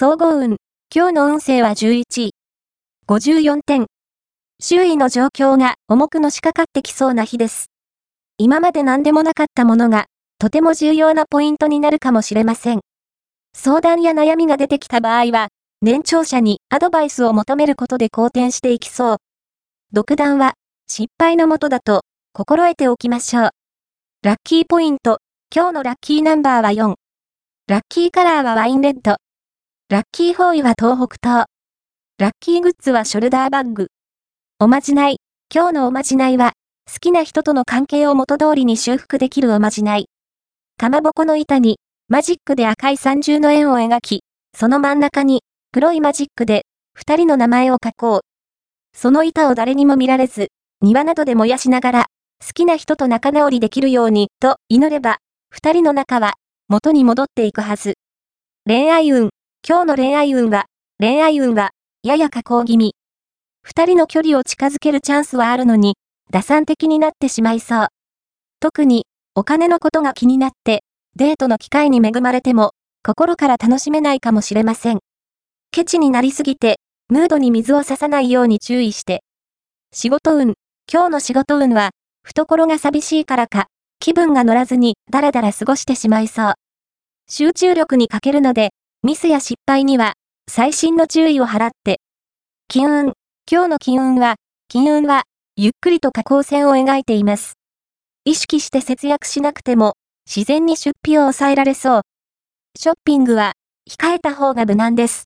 総合運。今日の運勢は11位。54点。周囲の状況が重くのしかかってきそうな日です。今まで何でもなかったものが、とても重要なポイントになるかもしれません。相談や悩みが出てきた場合は、年長者にアドバイスを求めることで好転していきそう。独断は、失敗のもとだと、心得ておきましょう。ラッキーポイント。今日のラッキーナンバーは4。ラッキーカラーはワインレッド。ラッキーフォーイは東北東。ラッキーグッズはショルダーバッグ。おまじない。今日のおまじないは、好きな人との関係を元通りに修復できるおまじない。かまぼこの板に、マジックで赤い三重の円を描き、その真ん中に、黒いマジックで、二人の名前を書こう。その板を誰にも見られず、庭などで燃やしながら、好きな人と仲直りできるように、と祈れば、二人の仲は、元に戻っていくはず。恋愛運。今日の恋愛運は、恋愛運は、やや下降気味。二人の距離を近づけるチャンスはあるのに、打算的になってしまいそう。特に、お金のことが気になって、デートの機会に恵まれても、心から楽しめないかもしれません。ケチになりすぎて、ムードに水を差さないように注意して。仕事運。今日の仕事運は、懐が寂しいからか、気分が乗らずにダラダラ過ごしてしまいそう。集中力に欠けるので、ミスや失敗には、細心の注意を払って。金運。今日の金運は、金運は、ゆっくりと下降線を描いています。意識して節約しなくても、自然に出費を抑えられそう。ショッピングは、控えた方が無難です。